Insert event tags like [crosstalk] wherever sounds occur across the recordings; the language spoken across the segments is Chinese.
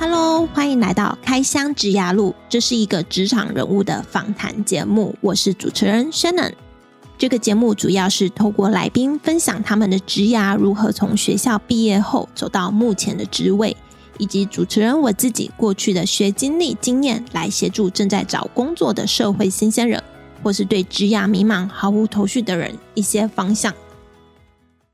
Hello，欢迎来到开箱职涯路，这是一个职场人物的访谈节目，我是主持人 Shannon。这个节目主要是透过来宾分享他们的职涯如何从学校毕业后走到目前的职位，以及主持人我自己过去的学经历经验，来协助正在找工作的社会新鲜人，或是对职涯迷茫毫无头绪的人一些方向。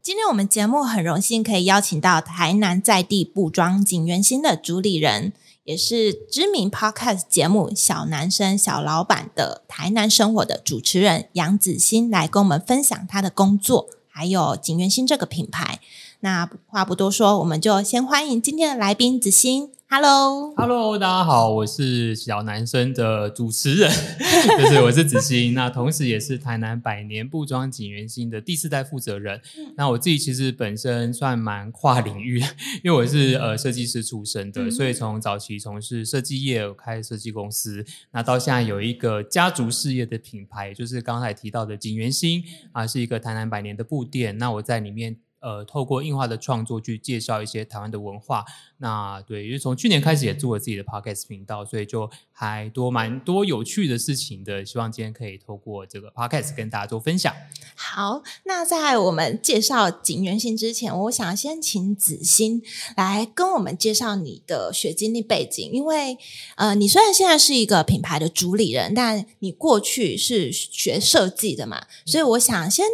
今天我们节目很荣幸可以邀请到台南在地布庄景元兴的主理人，也是知名 Podcast 节目《小男生小老板》的台南生活的主持人杨子欣，来跟我们分享他的工作，还有景元兴这个品牌。那话不多说，我们就先欢迎今天的来宾子欣。Hello，Hello，大家好，我是小男生的主持人，[laughs] 就是我是子欣，[laughs] 那同时也是台南百年布庄景元兴的第四代负责人。那我自己其实本身算蛮跨领域，[laughs] 因为我是呃设计师出身的，所以从早期从事设计业，开设计公司，那到现在有一个家族事业的品牌，就是刚才提到的景元兴啊，是一个台南百年的布店。那我在里面。呃，透过印花的创作去介绍一些台湾的文化。那对，因为从去年开始也做了自己的 podcast 频道，所以就还多蛮多有趣的事情的。希望今天可以透过这个 podcast 跟大家做分享。好，那在我们介绍锦源兴之前，我想先请子欣来跟我们介绍你的学经历背景。因为呃，你虽然现在是一个品牌的主理人，但你过去是学设计的嘛，所以我想先。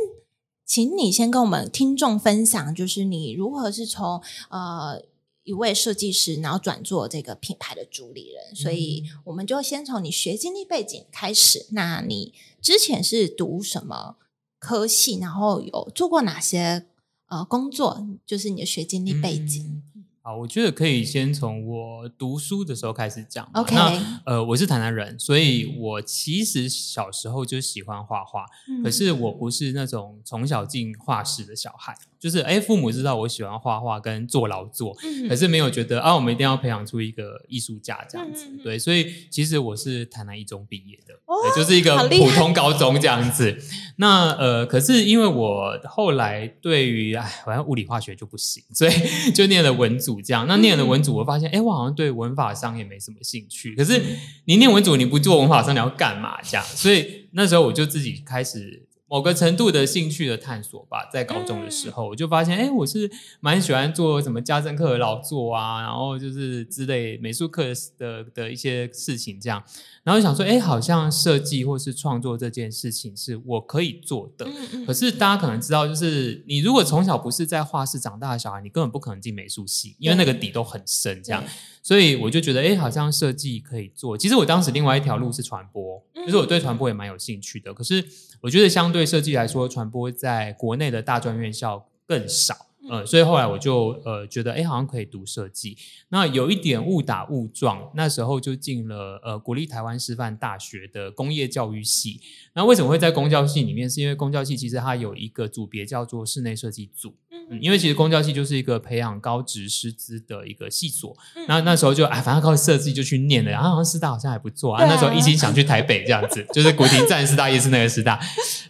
请你先跟我们听众分享，就是你如何是从呃一位设计师，然后转做这个品牌的主理人。所以我们就先从你学经历背景开始。那你之前是读什么科系？然后有做过哪些呃工作？就是你的学经历背景。嗯好，我觉得可以先从我读书的时候开始讲。OK，那呃，我是台南人，所以我其实小时候就喜欢画画，嗯、可是我不是那种从小进画室的小孩。就是哎，父母知道我喜欢画画跟做劳作，嗯、可是没有觉得啊，我们一定要培养出一个艺术家这样子。嗯、对，所以其实我是台南一中毕业的，哦、就是一个普通高中这样子。那呃，可是因为我后来对于哎，好像物理化学就不行，所以 [laughs] 就念了文组这样。那念了文组，我发现哎，我好像对文法商也没什么兴趣。可是你念文组，你不做文法商，你要干嘛这样？所以那时候我就自己开始。某个程度的兴趣的探索吧，在高中的时候，我就发现，哎，我是蛮喜欢做什么家政课的劳作啊，然后就是之类美术课的的一些事情这样。然后想说，哎，好像设计或是创作这件事情是我可以做的。可是大家可能知道，就是你如果从小不是在画室长大的小孩，你根本不可能进美术系，因为那个底都很深。这样，所以我就觉得，哎，好像设计可以做。其实我当时另外一条路是传播，就是我对传播也蛮有兴趣的。可是我觉得相对设计来说，传播在国内的大专院校更少。呃，所以后来我就呃觉得，哎，好像可以读设计。那有一点误打误撞，那时候就进了呃国立台湾师范大学的工业教育系。那为什么会在工教系里面？是因为工教系其实它有一个组别叫做室内设计组。嗯，因为其实工教系就是一个培养高职师资的一个系所，那、嗯、那时候就哎，反正靠设计就去念了，然后好像师大好像还不错啊。那时候一心 [laughs] 想去台北这样子，就是古亭站师大夜市那个师大，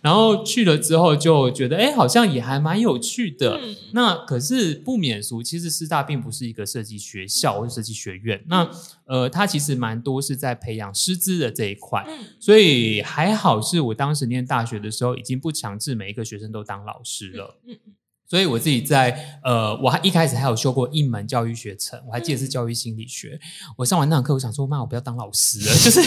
然后去了之后就觉得哎，好像也还蛮有趣的。嗯、那可是不免俗，其实师大并不是一个设计学校或者设计学院，那呃，它其实蛮多是在培养师资的这一块，所以还好是我当时念大学的时候，已经不强制每一个学生都当老师了。嗯所以我自己在呃，我还一开始还有修过一门教育学程，我还记得是教育心理学。我上完那堂课，我想说，妈，我不要当老师了，[laughs] 就是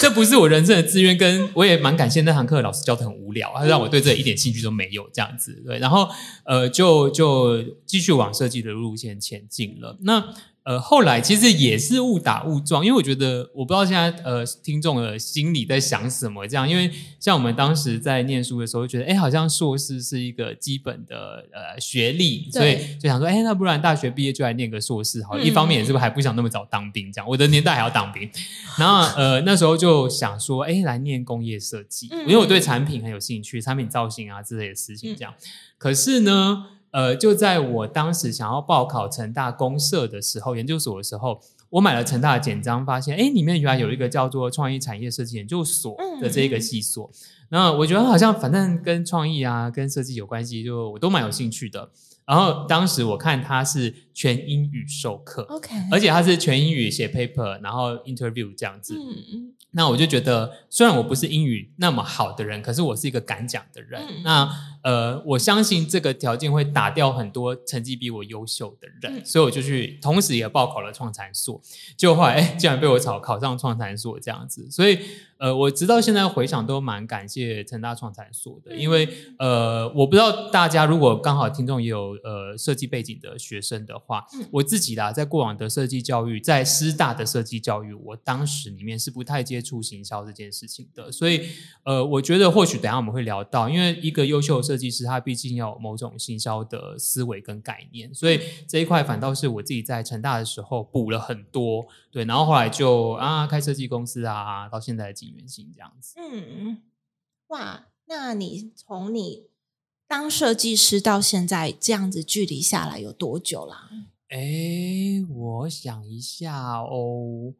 这不是我人生的志愿。跟我也蛮感谢那堂课老师教的很无聊，他让我对这一点兴趣都没有这样子。对，然后呃，就就继续往设计的路线前进了。那。呃，后来其实也是误打误撞，因为我觉得我不知道现在呃听众的心里在想什么这样，因为像我们当时在念书的时候，觉得哎，好像硕士是一个基本的呃学历，所以就想说，哎，那不然大学毕业就来念个硕士好，一方面也是不是还不想那么早当兵这样，我的年代还要当兵，然后呃那时候就想说，哎，来念工业设计，因为我对产品很有兴趣，产品造型啊之类的事情这样，可是呢。呃，就在我当时想要报考成大公社的时候，研究所的时候，我买了成大的简章，发现哎，里面原来有一个叫做创意产业设计研究所的这一个系所。那、嗯、我觉得好像反正跟创意啊、跟设计有关系，就我都蛮有兴趣的。然后当时我看他是全英语授课，OK，而且他是全英语写 paper，然后 interview 这样子。嗯那我就觉得，虽然我不是英语那么好的人，可是我是一个敢讲的人。嗯、那呃，我相信这个条件会打掉很多成绩比我优秀的人，嗯、所以我就去，同时也报考了创产所。结果后来，哎，竟然被我考考上创产所这样子，所以。呃，我直到现在回想都蛮感谢成大创产所的，因为呃，我不知道大家如果刚好听众也有呃设计背景的学生的话，我自己啦，在过往的设计教育，在师大的设计教育，我当时里面是不太接触行销这件事情的，所以呃，我觉得或许等一下我们会聊到，因为一个优秀的设计师，他毕竟要有某种行销的思维跟概念，所以这一块反倒是我自己在成大的时候补了很多，对，然后后来就啊开设计公司啊，到现在的。原型这样子，嗯，哇，那你从你当设计师到现在这样子距离下来有多久啦？哎，我想一下哦，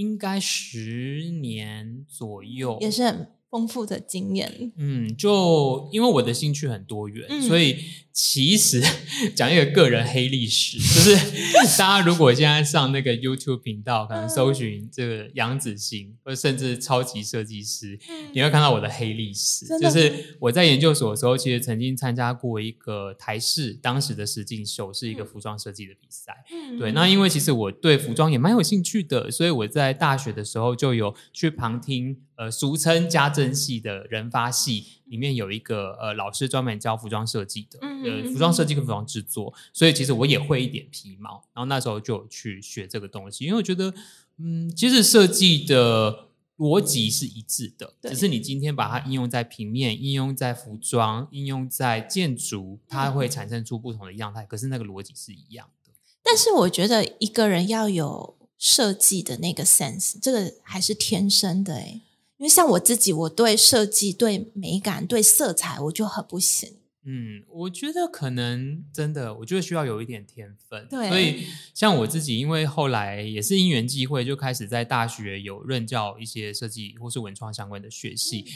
应该十年左右，也是丰富的经验。嗯，就因为我的兴趣很多元，嗯、所以。其实 [laughs] 讲一个个人黑历史，就是 [laughs] 大家如果现在上那个 YouTube 频道，可能搜寻这个杨子欣，或者甚至超级设计师，你会看到我的黑历史。就是我在研究所的时候，其实曾经参加过一个台式当时的实境秀，是一个服装设计的比赛。对，那因为其实我对服装也蛮有兴趣的，所以我在大学的时候就有去旁听，呃，俗称家政系的人发系里面有一个呃老师专门教服装设计的。呃，服装设计跟服装制作，所以其实我也会一点皮毛。然后那时候就去学这个东西，因为我觉得，嗯，其实设计的逻辑是一致的，只是你今天把它应用在平面、应用在服装、应用在建筑，它会产生出不同的样态。可是那个逻辑是一样的。但是我觉得一个人要有设计的那个 sense，这个还是天生的诶。因为像我自己，我对设计、对美感、对色彩，我就很不行。嗯，我觉得可能真的，我觉得需要有一点天分。对，所以像我自己，因为后来也是因缘际会，就开始在大学有任教一些设计或是文创相关的学系，嗯、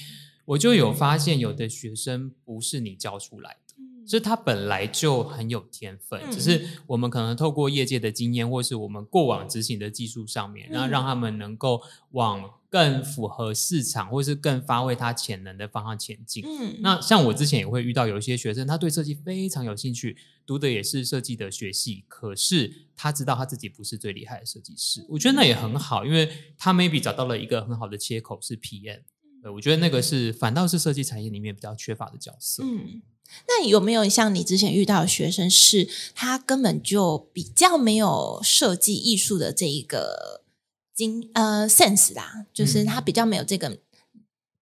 我就有发现，有的学生不是你教出来的，嗯、是他本来就很有天分，嗯、只是我们可能透过业界的经验，或是我们过往执行的技术上面，然后让他们能够往。更符合市场，或是更发挥他潜能的方向前进。嗯，那像我之前也会遇到有一些学生，他对设计非常有兴趣，读的也是设计的学系，可是他知道他自己不是最厉害的设计师。我觉得那也很好，因为他 maybe 找到了一个很好的切口是 PM。对，我觉得那个是反倒是设计产业里面比较缺乏的角色。嗯，那有没有像你之前遇到的学生，是他根本就比较没有设计艺术的这一个？经呃 sense 啦，就是他比较没有这个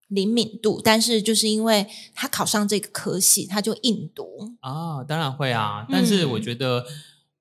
灵敏度，嗯、但是就是因为他考上这个科系，他就硬读啊、哦，当然会啊，但是我觉得，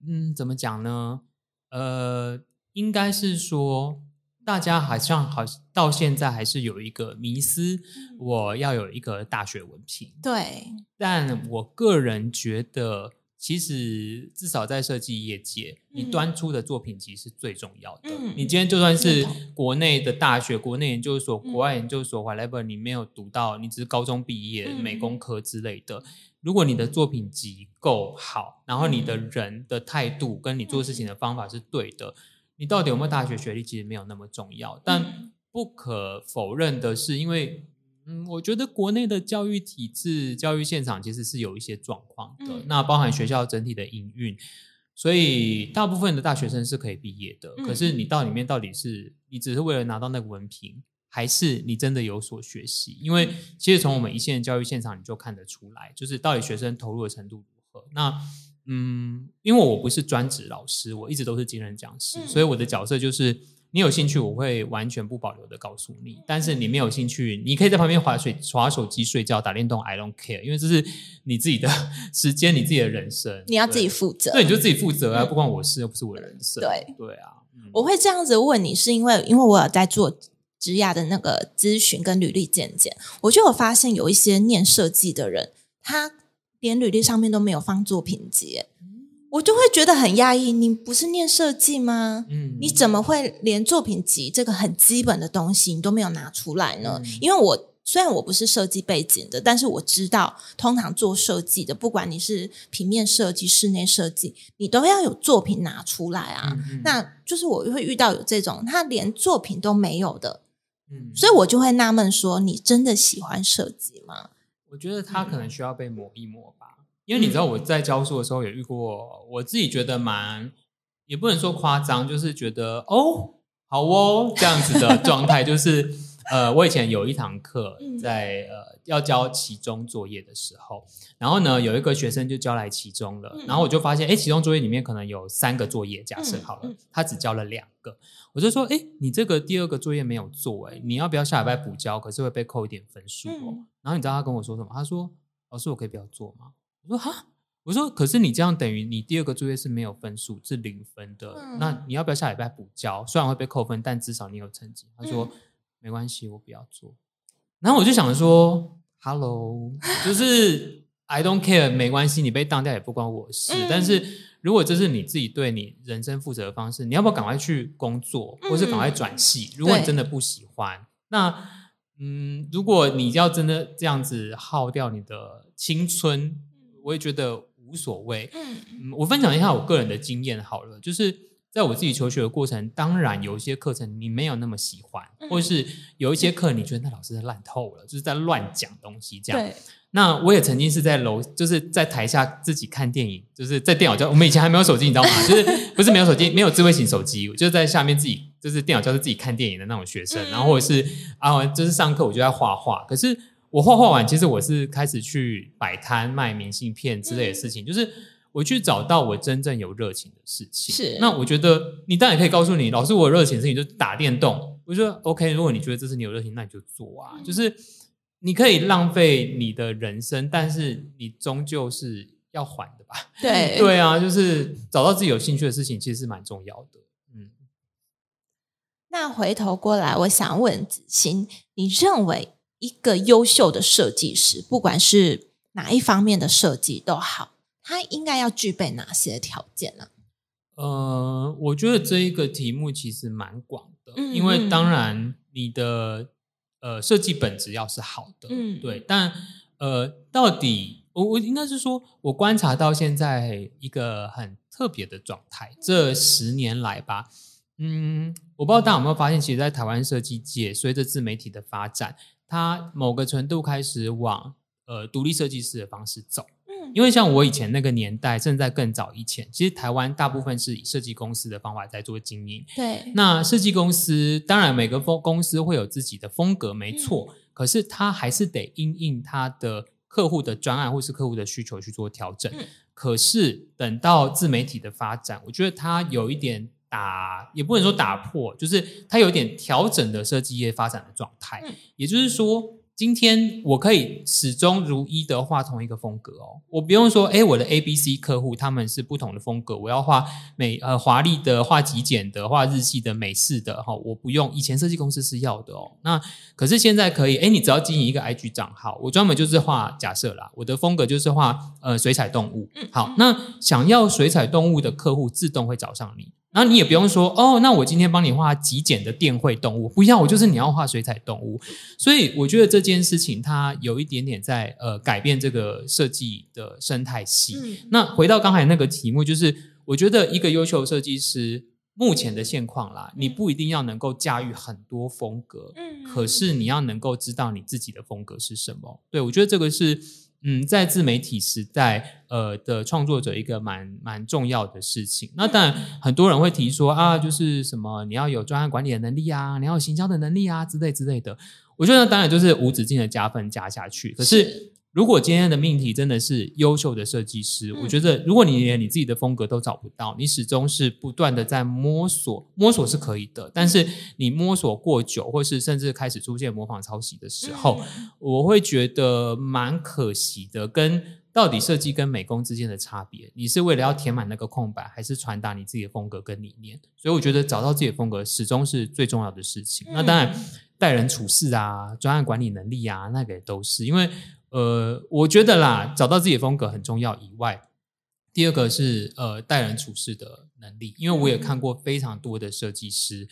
嗯，嗯，怎么讲呢？呃，应该是说，大家好像好到现在还是有一个迷思，我要有一个大学文凭，对，但我个人觉得。其实，至少在设计业界，你端出的作品集是最重要的。嗯、你今天就算是国内的大学、国内研究所、嗯、国外研究所，whatever，你没有读到，你只是高中毕业、嗯、美工科之类的。如果你的作品集够好，然后你的人的态度跟你做事情的方法是对的，嗯、你到底有没有大学学历其实没有那么重要。但不可否认的是，因为嗯，我觉得国内的教育体制、教育现场其实是有一些状况的。嗯、那包含学校整体的营运，所以大部分的大学生是可以毕业的。嗯、可是你到里面到底是你只是为了拿到那个文凭，还是你真的有所学习？因为其实从我们一线的教育现场你就看得出来，就是到底学生投入的程度如何。那嗯，因为我不是专职老师，我一直都是兼任讲师，嗯、所以我的角色就是。你有兴趣，我会完全不保留的告诉你。但是你没有兴趣，你可以在旁边划水、滑手机、睡觉、打电动，I don't care，因为这是你自己的时间，你自己的人生，你要自己负责。对，你就自己负责啊，不关我事，又不是我的人生。对对啊，嗯、我会这样子问你，是因为因为我有在做职涯的那个咨询跟履历健检，我就有发现有一些念设计的人，他连履历上面都没有放作品集。我就会觉得很压抑。你不是念设计吗？嗯，你怎么会连作品集这个很基本的东西你都没有拿出来呢？嗯、因为我虽然我不是设计背景的，但是我知道，通常做设计的，不管你是平面设计、室内设计，你都要有作品拿出来啊。那就是我会遇到有这种他连作品都没有的，嗯，所以我就会纳闷说：你真的喜欢设计吗？我觉得他可能需要被磨一磨吧。因为你知道我在教书的时候也遇过，我自己觉得蛮，也不能说夸张，就是觉得哦，好哦这样子的状态，就是呃，我以前有一堂课在呃要交期中作业的时候，然后呢有一个学生就交来期中了，然后我就发现，哎，期中作业里面可能有三个作业，假设好了，他只交了两个，我就说，哎，你这个第二个作业没有做，哎，你要不要下礼拜补交？可是会被扣一点分数哦。然后你知道他跟我说什么？他说，老师，我可以不要做吗？我说哈，我说可是你这样等于你第二个作业是没有分数，是零分的。嗯、那你要不要下礼拜补交？虽然会被扣分，但至少你有成绩。他说、嗯、没关系，我不要做。然后我就想说，Hello，就是 I don't care，没关系，你被当掉也不关我事。嗯、但是如果这是你自己对你人生负责的方式，你要不要赶快去工作，或是赶快转系？如果你真的不喜欢，那嗯，如果你要真的这样子耗掉你的青春。我也觉得无所谓。嗯，我分享一下我个人的经验好了，就是在我自己求学的过程，当然有一些课程你没有那么喜欢，嗯、或者是有一些课你觉得那老师烂透了，就是在乱讲东西这样。那我也曾经是在楼，就是在台下自己看电影，就是在电脑教。我们以前还没有手机，你知道吗？就是不是没有手机，没有智慧型手机，就是在下面自己就是电脑教室自己看电影的那种学生。然后或者是啊，就是上课我就在画画，可是。我画画完，其实我是开始去摆摊卖明信片之类的事情，嗯、就是我去找到我真正有热情的事情。是，那我觉得你当然可以告诉你，老师，我有热情的事情就是打电动。我觉得 OK，如果你觉得这是你有热情，那你就做啊。嗯、就是你可以浪费你的人生，但是你终究是要还的吧？对，对啊，就是找到自己有兴趣的事情，其实是蛮重要的。嗯，那回头过来，我想问子欣，你认为？一个优秀的设计师，不管是哪一方面的设计都好，他应该要具备哪些条件呢？呃，我觉得这一个题目其实蛮广的，嗯、因为当然你的呃设计本质要是好的，嗯，对，但呃，到底我我应该是说，我观察到现在一个很特别的状态，这十年来吧，嗯，我不知道大家有没有发现，其实，在台湾设计界，随着自媒体的发展。他某个程度开始往呃独立设计师的方式走，嗯，因为像我以前那个年代，甚至在更早以前，其实台湾大部分是以设计公司的方法在做经营。对，那设计公司当然每个风公司会有自己的风格，没错，嗯，可是他还是得因应他的客户的专案或是客户的需求去做调整。嗯，可是等到自媒体的发展，我觉得它有一点。打也不能说打破，就是它有点调整的设计业发展的状态。嗯、也就是说，今天我可以始终如一的画同一个风格哦，我不用说，哎，我的 A、B、C 客户他们是不同的风格，我要画美呃华丽的、画极简的、画日系的、美式的哈，我不用。以前设计公司是要的哦，那可是现在可以，哎，你只要经营一个 IG 账号，我专门就是画假设啦，我的风格就是画呃水彩动物。好，那想要水彩动物的客户自动会找上你。然后你也不用说哦，那我今天帮你画极简的电绘动物，不要，我就是你要画水彩动物。所以我觉得这件事情它有一点点在呃改变这个设计的生态系。嗯、那回到刚才那个题目，就是我觉得一个优秀设计师目前的现况啦，你不一定要能够驾驭很多风格，嗯，可是你要能够知道你自己的风格是什么。对，我觉得这个是。嗯，在自媒体时代，呃的创作者一个蛮蛮重要的事情。那当然，很多人会提说啊，就是什么你要有专案管理的能力啊，你要有行销的能力啊之类之类的。我觉得当然就是无止境的加分加下去。可是。如果今天的命题真的是优秀的设计师，嗯、我觉得如果你连你自己的风格都找不到，你始终是不断的在摸索，摸索是可以的，但是你摸索过久，或是甚至开始出现模仿抄袭的时候，嗯、我会觉得蛮可惜的。跟到底设计跟美工之间的差别，你是为了要填满那个空白，还是传达你自己的风格跟理念？所以我觉得找到自己的风格始终是最重要的事情。嗯、那当然，待人处事啊，专案管理能力啊，那个也都是因为。呃，我觉得啦，找到自己的风格很重要以外，第二个是呃待人处事的能力，因为我也看过非常多的设计师，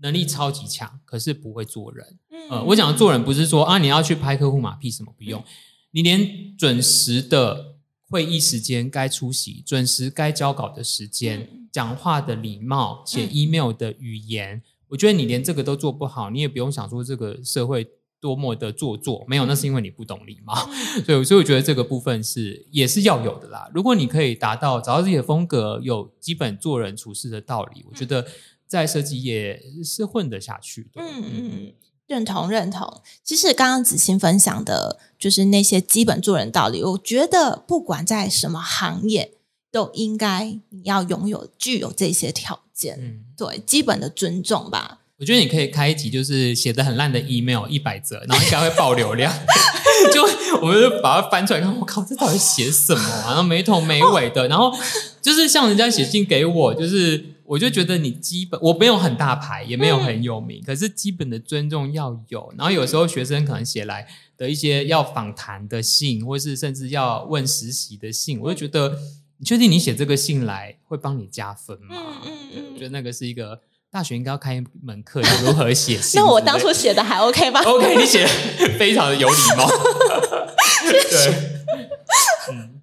能力超级强，可是不会做人。呃，我讲的做人不是说啊你要去拍客户马屁什么不用，你连准时的会议时间该出席，准时该交稿的时间，讲话的礼貌，写 email 的语言，我觉得你连这个都做不好，你也不用想说这个社会。多么的做作，没有，那是因为你不懂礼貌。[laughs] 所以，所以我觉得这个部分是也是要有的啦。如果你可以达到找到自己的风格，有基本做人处事的道理，我觉得在设计业是混得下去的。嗯嗯，认同认同。其实刚刚子欣分享的就是那些基本做人道理，我觉得不管在什么行业，都应该你要拥有具有这些条件。嗯，对，基本的尊重吧。我觉得你可以开一集，就是写的很烂的 email 一百则，然后应该会爆流量。[laughs] 就我们就把它翻出来看，我靠，这到底写什么啊？然后没头没尾的，然后就是像人家写信给我，就是我就觉得你基本我没有很大牌，也没有很有名，可是基本的尊重要有。然后有时候学生可能写来的一些要访谈的信，或是甚至要问实习的信，我就觉得你确定你写这个信来会帮你加分吗？嗯嗯嗯，我觉得那个是一个。大学应该要开一门课，要如何写信？那我当初写的还 OK 吧？[laughs] OK，你写的非常的有礼貌。[laughs] 对，嗯。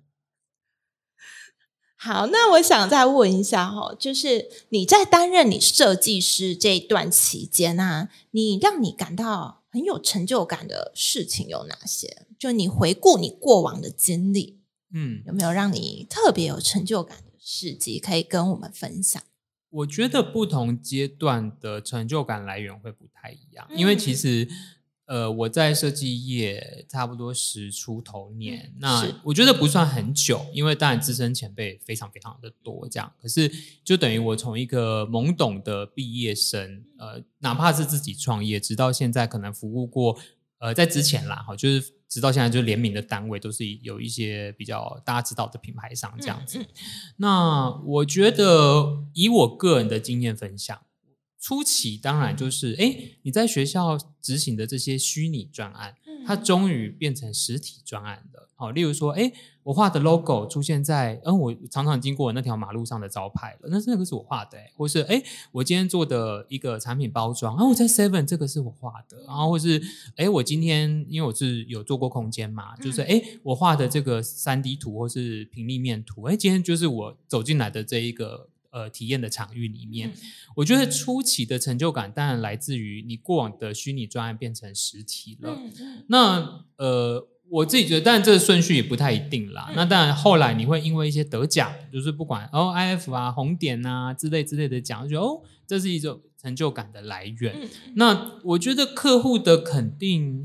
好，那我想再问一下哈，就是你在担任你设计师这一段期间啊，你让你感到很有成就感的事情有哪些？就你回顾你过往的经历，嗯，有没有让你特别有成就感的事迹可以跟我们分享？我觉得不同阶段的成就感来源会不太一样，因为其实，呃，我在设计业差不多十出头年，那我觉得不算很久，因为当然资深前辈非常非常的多，这样，可是就等于我从一个懵懂的毕业生，呃，哪怕是自己创业，直到现在可能服务过，呃，在之前啦，哈，就是。直到现在，就联名的单位都是有一些比较大家知道的品牌商这样子。嗯嗯、那我觉得，以我个人的经验分享，初期当然就是，哎，你在学校执行的这些虚拟专案，它终于变成实体专案了。好，例如说，哎。我画的 logo 出现在，嗯，我常常经过那条马路上的招牌了，那是那个是我画的，或是哎，我今天做的一个产品包装，啊，我在 Seven 这个是我画的，然后或是哎，我今天因为我是有做过空间嘛，就是哎，我画的这个三 D 图或是平立面图，哎，今天就是我走进来的这一个呃体验的场域里面，我觉得初期的成就感当然来自于你过往的虚拟专案变成实体了，那呃。我自己觉得，但这个顺序也不太一定啦。那当然，后来你会因为一些得奖，就是不管哦，IF 啊、红点啊之类之类的奖，就觉得哦，这是一种成就感的来源。那我觉得客户的肯定。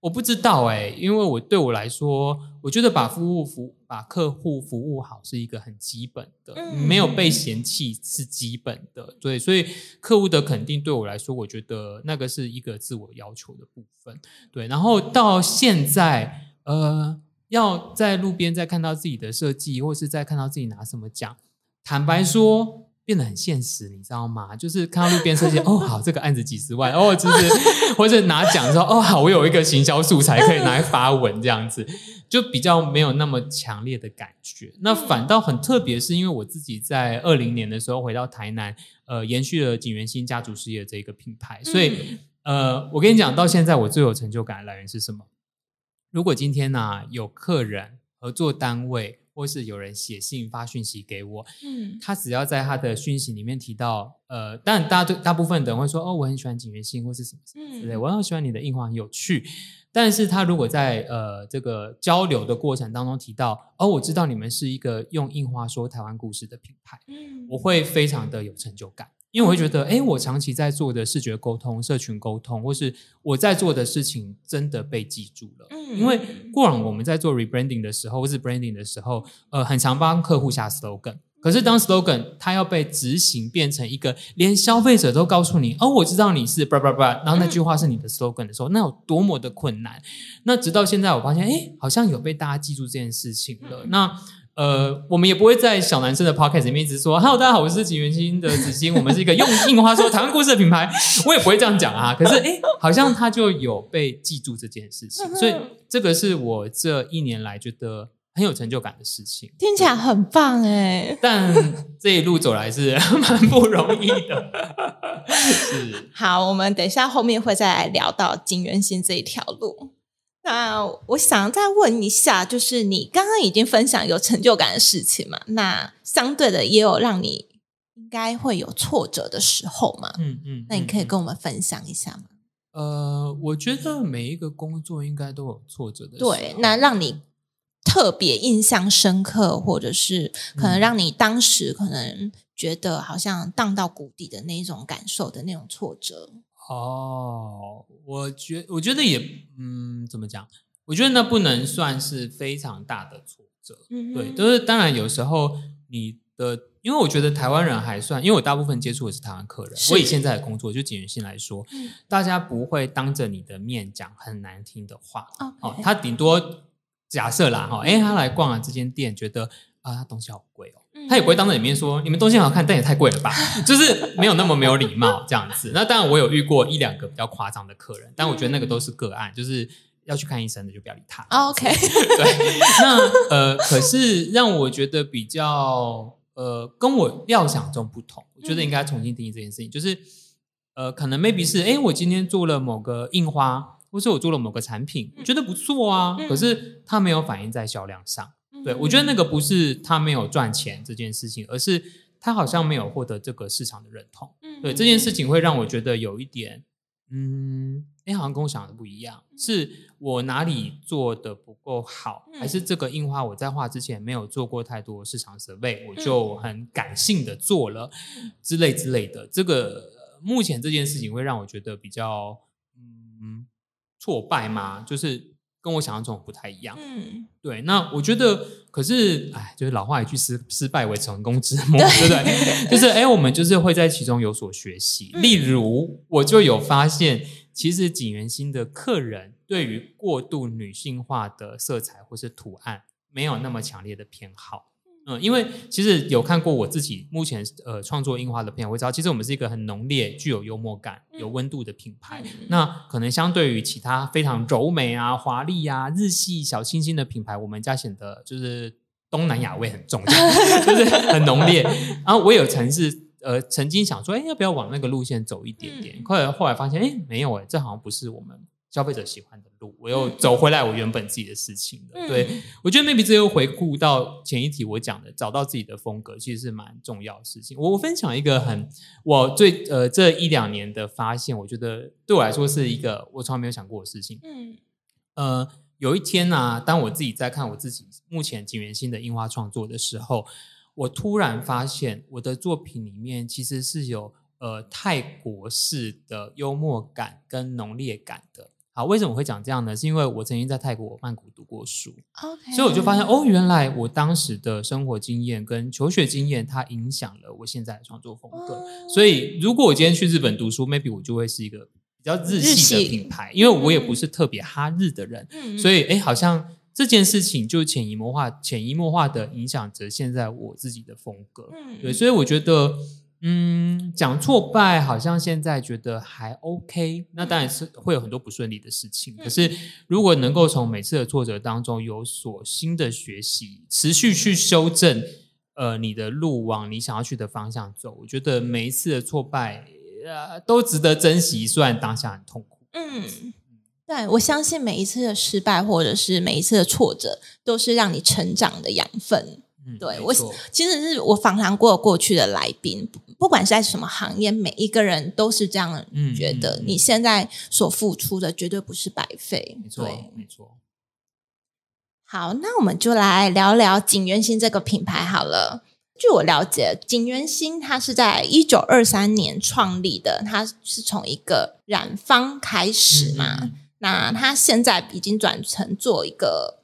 我不知道哎、欸，因为我对我来说，我觉得把服务服把客户服务好是一个很基本的，没有被嫌弃是基本的，对，所以客户的肯定对我来说，我觉得那个是一个自我要求的部分，对。然后到现在，呃，要在路边再看到自己的设计，或是再看到自己拿什么奖，坦白说。变得很现实，你知道吗？就是看到路边设计，哦，好，这个案子几十万，哦，就是或者拿奖的时候，哦，好，我有一个行销素材可以拿来发文，这样子就比较没有那么强烈的感觉。那反倒很特别，是因为我自己在二零年的时候回到台南，呃，延续了景元新家族事业这个品牌，所以呃，我跟你讲，到现在我最有成就感的来源是什么？如果今天呢，啊，有客人合作单位。或是有人写信发讯息给我，嗯，他只要在他的讯息里面提到，呃，当然大家大部分的人会说，哦，我很喜欢景元信或是什么什么之类，我很喜欢你的印花很有趣。但是他如果在呃这个交流的过程当中提到，哦，我知道你们是一个用印花说台湾故事的品牌，嗯，我会非常的有成就感。因为我会觉得，哎，我长期在做的视觉沟通、社群沟通，或是我在做的事情真的被记住了。嗯，因为过往我们在做 rebranding 的时候，或是 branding 的时候，呃，很常帮客户下 slogan。可是当 slogan 它要被执行变成一个连消费者都告诉你，哦，我知道你是叭叭叭，然后那句话是你的 slogan 的时候，那有多么的困难。那直到现在，我发现，哎，好像有被大家记住这件事情了。那呃，我们也不会在小男生的 podcast 里面一直说 “Hello，大家好，我是锦源兴的子欣，我们是一个用印花说台湾故事的品牌”，我也不会这样讲啊。可是，哎，好像他就有被记住这件事情，所以这个是我这一年来觉得很有成就感的事情，听起来很棒哎。[laughs] 但这一路走来是 [laughs] 蛮不容易的。是。[laughs] 好，我们等一下后面会再来聊到锦源兴这一条路。那我想再问一下，就是你刚刚已经分享有成就感的事情嘛？那相对的也有让你应该会有挫折的时候嘛？嗯嗯。那你可以跟我们分享一下吗？呃，我觉得每一个工作应该都有挫折的时候。对，那让你。特别印象深刻，或者是可能让你当时可能觉得好像荡到谷底的那种感受的那种挫折。哦，我觉我觉得也嗯，怎么讲？我觉得那不能算是非常大的挫折。对，就是当然有时候你的，因为我觉得台湾人还算，因为我大部分接触的是台湾客人。是我以现在的工作就锦源兴来说，嗯、大家不会当着你的面讲很难听的话。哦，他顶多。假设啦哈，哎，他来逛了这间店，觉得啊，他东西好贵哦，嗯、他也不会当着你面说你们东西好看，但也太贵了吧，就是没有那么没有礼貌这样子。那当然，我有遇过一两个比较夸张的客人，但我觉得那个都是个案，就是要去看医生的就不要理他。OK，对，那呃，可是让我觉得比较呃，跟我料想中不同，我觉得应该重新定义这件事情，就是呃，可能 maybe 是哎，我今天做了某个印花。或是我做了某个产品，我觉得不错啊，可是它没有反映在销量上。对，我觉得那个不是他没有赚钱这件事情，而是他好像没有获得这个市场的认同。对，这件事情会让我觉得有一点，嗯，哎，好像跟我想的不一样，是我哪里做的不够好，还是这个印花我在画之前没有做过太多市场 survey，我就很感性的做了之类之类的。这个目前这件事情会让我觉得比较，嗯。挫败吗？就是跟我想象中不太一样。嗯，对。那我觉得，可是，哎，就是老话一句，失失败为成功之母，对，[laughs] 不对？就是，哎，我们就是会在其中有所学习。嗯、例如，我就有发现，其实锦源兴的客人对于过度女性化的色彩或是图案，没有那么强烈的偏好。嗯，因为其实有看过我自己目前呃创作印花的片，我知道其实我们是一个很浓烈、具有幽默感、有温度的品牌。嗯、那可能相对于其他非常柔美啊、华丽啊、日系小清新的品牌，我们家显得就是东南亚味很重，[laughs] 就是很浓烈。然后我有曾是呃曾经想说，哎，要不要往那个路线走一点点？后来后来发现，哎，没有哎，这好像不是我们。消费者喜欢的路，我又走回来我原本自己的事情了。嗯、对，我觉得 maybe 这又回顾到前一题我讲的，找到自己的风格，其实是蛮重要的事情。我分享一个很我最呃这一两年的发现，我觉得对我来说是一个我从来没有想过的事情。嗯，呃，有一天呢、啊，当我自己在看我自己目前景元新的樱花创作的时候，我突然发现我的作品里面其实是有呃泰国式的幽默感跟浓烈感的。好，为什么会讲这样呢？是因为我曾经在泰国曼谷读过书.所以我就发现哦，原来我当时的生活经验跟求学经验，它影响了我现在的创作风格。Oh. 所以，如果我今天去日本读书，maybe 我就会是一个比较日系的品牌，因为我也不是特别哈日的人，嗯、所以，哎，好像这件事情就潜移默化、潜移默化的影响着现在我自己的风格。嗯、对，所以我觉得。嗯，讲挫败好像现在觉得还 OK，那当然是会有很多不顺利的事情。可是如果能够从每次的挫折当中有所新的学习，持续去修正，呃，你的路往你想要去的方向走，我觉得每一次的挫败，呃，都值得珍惜。虽然当下很痛苦，嗯，对，我相信每一次的失败或者是每一次的挫折，都是让你成长的养分。嗯、对我，其实是我访谈过过去的来宾。不管是在什么行业，每一个人都是这样觉得。你现在所付出的绝对不是白费。没错，没错。好，那我们就来聊聊景源兴这个品牌好了。据我了解，景源兴它是在一九二三年创立的，它是从一个染坊开始嘛。嗯、那它现在已经转成做一个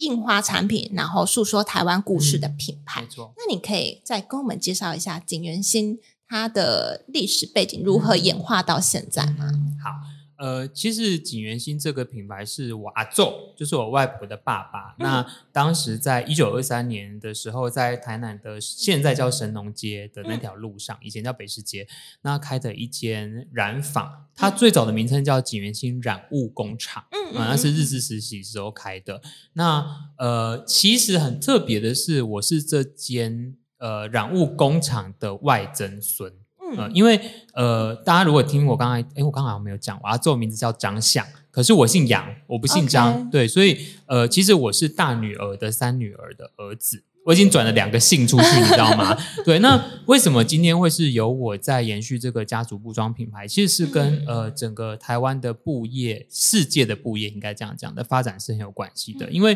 印花产品，然后诉说台湾故事的品牌。嗯、没错，那你可以再跟我们介绍一下景元新它的历史背景如何演化到现在吗？好，呃，其实景元兴这个品牌是我阿祖，就是我外婆的爸爸。嗯、那当时在一九二三年的时候，在台南的现在叫神农街的那条路上，嗯、以前叫北市街，那开的一间染坊，它最早的名称叫景元兴染物工厂，嗯，嗯，那是日治时期时候开的。那呃，其实很特别的是，我是这间呃染物工厂的外曾孙。呃，因为呃，大家如果听我刚才，哎，我刚好没有讲，我阿做名字叫张相，可是我姓杨，我不姓张.对，所以呃，其实我是大女儿的三女儿的儿子，我已经转了两个姓出去，你知道吗？[laughs] 对，那为什么今天会是由我在延续这个家族布庄品牌？其实是跟呃整个台湾的布业、世界的布业应该这样讲的发展是很有关系的，因为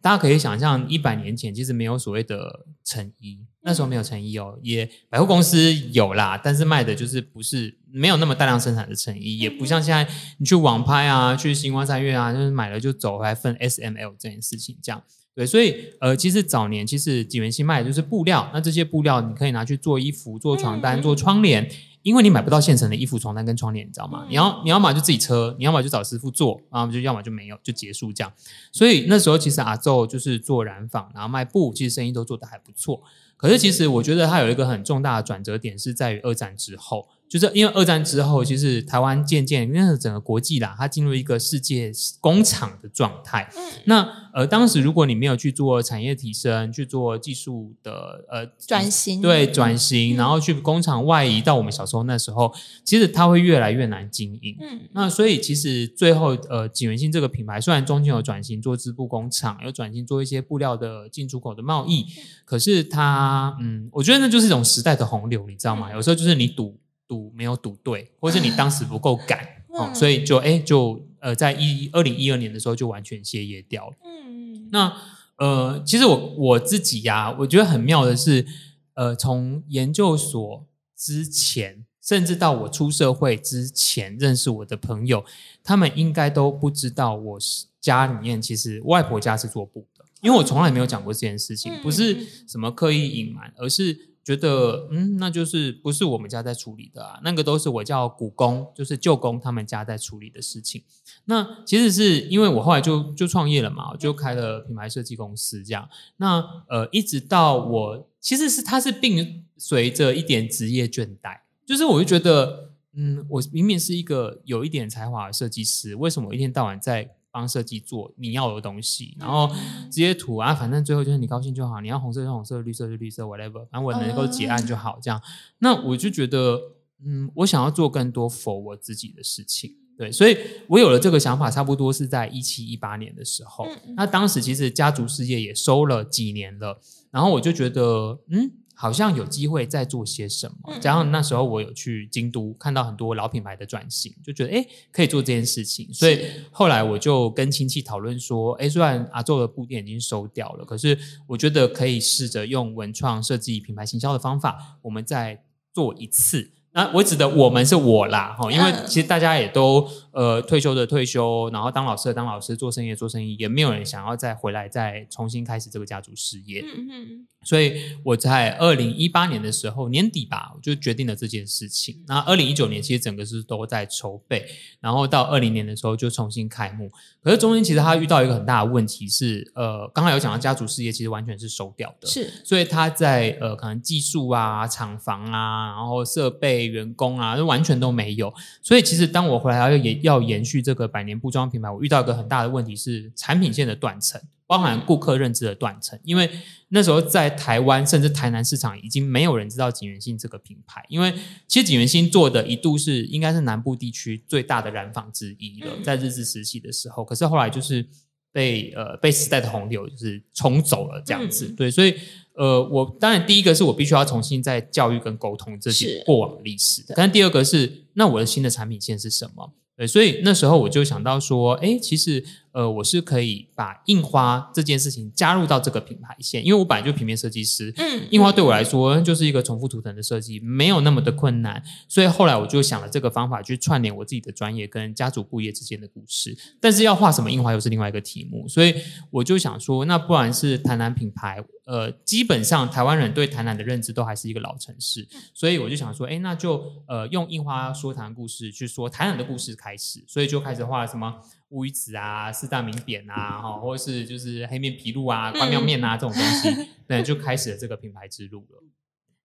大家可以想象，一百年前其实没有所谓的成衣。那时候没有成衣哦，也百货公司有啦，但是卖的就是不是没有那么大量生产的成衣，也不像现在你去网拍啊，去星光三月啊，就是买了就走，还分 S M L 这件事情这样。对，所以呃，其实早年其实锦元兴卖的就是布料，那这些布料你可以拿去做衣服、做床单、做窗帘。因为你买不到现成的衣服、床单跟窗帘，你知道吗？你要你要么就自己车，你要么就找师傅做，然后就要么就没有，就结束这样。所以那时候其实阿祖就是做染坊，然后卖布，其实生意都做得还不错。可是其实我觉得它有一个很重大的转折点是在于二战之后。就是因为二战之后，其实台湾渐渐，因为整个国际啦，它进入一个世界工厂的状态。嗯，那呃，当时如果你没有去做产业提升，去做技术的呃转型，对转型，嗯、然后去工厂外移到我们小时候那时候，其实它会越来越难经营。嗯，那所以其实最后呃，锦源兴这个品牌虽然中间有转型做织布工厂，有转型做一些布料的进出口的贸易，嗯、可是它嗯，我觉得那就是一种时代的洪流，你知道吗？有时候就是你赌。赌没有赌对，或是你当时不够敢，[laughs] 哦，所以就哎就呃，在一二零一二年的时候就完全歇业掉了。嗯，那呃，其实我我自己呀、啊，我觉得很妙的是，呃，从研究所之前，甚至到我出社会之前认识我的朋友，他们应该都不知道我是家里面其实外婆家是做布的，因为我从来没有讲过这件事情，不是什么刻意隐瞒，而是。觉得嗯，那就是不是我们家在处理的啊，那个都是我叫姑公，就是舅公他们家在处理的事情。那其实是因为我后来就就创业了嘛，就开了品牌设计公司这样。那呃，一直到我其实是它是并随着一点职业倦怠，就是我就觉得嗯，我明明是一个有一点才华的设计师，为什么我一天到晚在帮设计做你要的东西，然后这些图啊，反正最后就是你高兴就好。你要红色就红色，绿色就绿色，whatever，反正我能够结案就好。这样，那我就觉得，嗯，我想要做更多 for 我自己的事情。对，所以我有了这个想法，差不多是在一七一八年的时候。那当时其实家族事业也收了几年了，然后我就觉得，嗯。好像有机会再做些什么，加上那时候我有去京都看到很多老品牌的转型，就觉得诶可以做这件事情，所以后来我就跟亲戚讨论说，诶虽然阿宙的布店已经收掉了，可是我觉得可以试着用文创设计品牌行销的方法，我们再做一次。那我指的我们是我啦，哈，因为其实大家也都呃退休的退休，然后当老师的当老师，做生意的做生意，也没有人想要再回来再重新开始这个家族事业。嗯嗯。所以我在二零一八年的时候年底吧，我就决定了这件事情。那二零一九年其实整个是都在筹备，然后到二零年的时候就重新开幕。可是中间其实他遇到一个很大的问题是，呃，刚刚有讲到家族事业其实完全是收掉的，是，所以他在呃可能技术啊、厂房啊、然后设备、员工啊，都完全都没有。所以其实当我回来要延要延续这个百年布庄品牌，我遇到一个很大的问题是产品线的断层。包含顾客认知的断层，因为那时候在台湾甚至台南市场已经没有人知道景元兴这个品牌，因为其实景元兴做的一度是应该是南部地区最大的染坊之一了，在日治时期的时候，可是后来就是被呃被时代的洪流就是冲走了这样子，对，所以呃我当然第一个是我必须要重新再教育跟沟通这些过往历史，但第二个是那我的新的产品线是什么？对，所以那时候我就想到说，哎，其实。呃，我是可以把印花这件事情加入到这个品牌线，因为我本来就平面设计师，嗯，印花对我来说就是一个重复图腾的设计，没有那么的困难，所以后来我就想了这个方法去串联我自己的专业跟家族布业之间的故事，但是要画什么印花又是另外一个题目，所以我就想说，那不然是台南品牌，呃，基本上台湾人对台南的认知都还是一个老城市，所以我就想说，哎，那就呃用印花说台南故事去说台南的故事开始，所以就开始画了什么。乌鱼子啊，四大名扁啊，哈，或者是就是黑面皮露啊、关庙面啊这种东西，[laughs] 对，就开始了这个品牌之路了。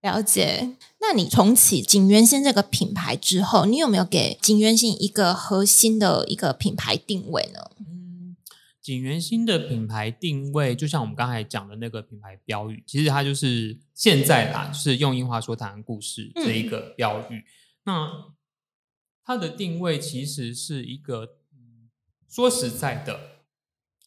了解。那你重启锦源兴这个品牌之后，你有没有给锦源新一个核心的一个品牌定位呢？嗯，锦源兴的品牌定位，就像我们刚才讲的那个品牌标语，其实它就是现在啦，就是用樱花说台湾故事这一个标语。嗯、那它的定位其实是一个。说实在的，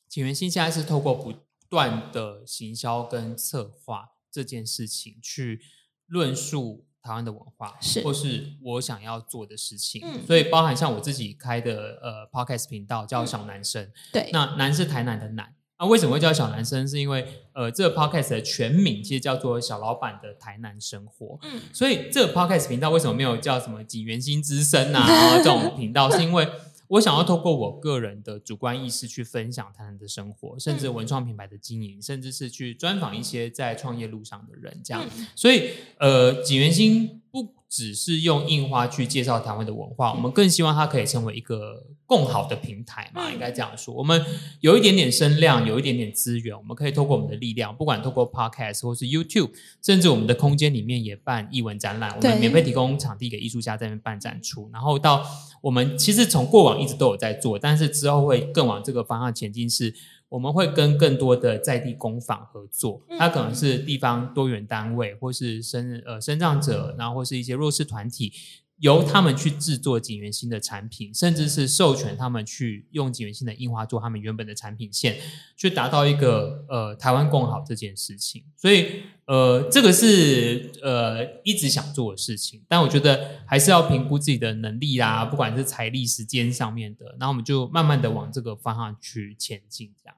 景元兴现在是透过不断的行销跟策划这件事情，去论述台湾的文化，是或是我想要做的事情。嗯、所以包含像我自己开的呃 Podcast 频道叫小男生，嗯、对，那男是台南的男。那为什么会叫小男生？是因为呃，这个 Podcast 的全名其实叫做小老板的台南生活。嗯，所以这个 Podcast 频道为什么没有叫什么景元兴之声啊 [laughs] 这种频道？是因为我想要透过我个人的主观意识去分享他们的生活，甚至文创品牌的经营，甚至是去专访一些在创业路上的人，这样。所以，呃，锦源兴不只是用印花去介绍台湾的文化，我们更希望它可以成为一个更好的平台嘛，应该这样说。我们有一点点声量，有一点点资源，我们可以透过我们的力量，不管透过 Podcast 或是 YouTube，甚至我们的空间里面也办艺文展览，我们免费提供场地给艺术家在那边办展出。然后到我们其实从过往一直都有在做，但是之后会更往这个方向前进是。我们会跟更多的在地工坊合作，它可能是地方多元单位，或是生呃生长者，然后或是一些弱势团体，由他们去制作景元新的产品，甚至是授权他们去用景元新的印花做他们原本的产品线，去达到一个呃台湾共好这件事情。所以呃这个是呃一直想做的事情，但我觉得还是要评估自己的能力啦，不管是财力、时间上面的，然后我们就慢慢的往这个方向去前进，这样。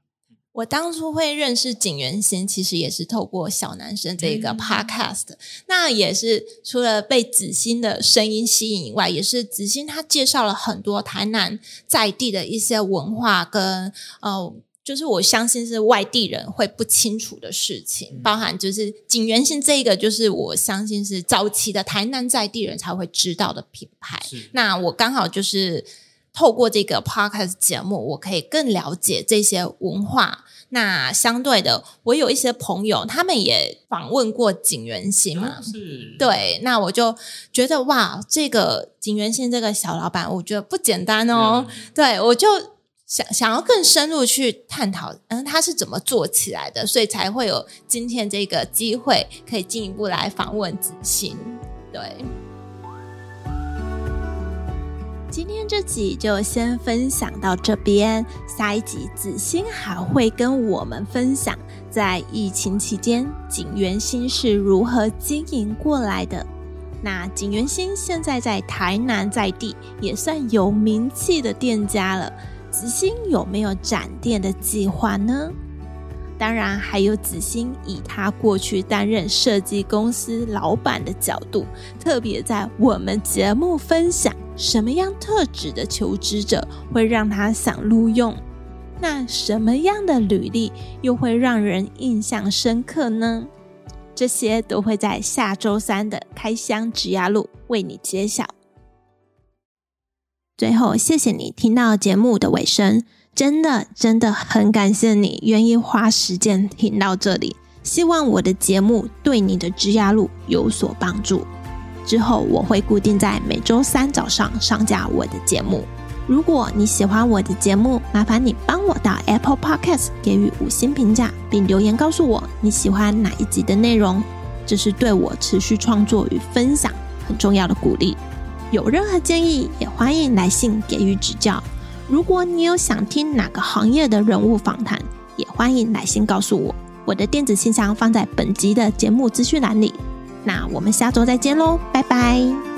我当初会认识锦源兴，其实也是透过小男生这个 podcast，嗯。那也是除了被子欣的声音吸引以外，也是子欣他介绍了很多台南在地的一些文化跟呃，就是我相信是外地人会不清楚的事情，嗯、包含就是锦源兴这个，就是我相信是早期的台南在地人才会知道的品牌。那我刚好就是透过这个 podcast 节目，我可以更了解这些文化。那相对的，我有一些朋友，他们也访问过景元信嘛，是，对，那我就觉得哇，这个景元信这个小老板，我觉得不简单哦。嗯、对，我就想想要更深入去探讨，嗯，他是怎么做起来的，所以才会有今天这个机会，可以进一步来访问子欣，对。今天这集就先分享到这边，下一集子欣还会跟我们分享在疫情期间锦源星是如何经营过来的。那锦源星现在在台南在地也算有名气的店家了，子欣有没有展店的计划呢？当然，还有子欣以他过去担任设计公司老板的角度，特别在我们节目分享。什么样特质的求职者会让他想录用？那什么样的履历又会让人印象深刻呢？这些都会在下周三的开箱职涯路为你揭晓。最后，谢谢你听到节目的尾声，真的真的很感谢你愿意花时间听到这里。希望我的节目对你的职涯路有所帮助。之后我会固定在每周三早上上架我的节目。如果你喜欢我的节目，麻烦你帮我到 Apple Podcast 给予五星评价，并留言告诉我你喜欢哪一集的内容，这是对我持续创作与分享很重要的鼓励。有任何建议，也欢迎来信给予指教。如果你有想听哪个行业的人物访谈，也欢迎来信告诉我。我的电子信箱放在本集的节目资讯栏里。那我们下周再见喽，拜拜。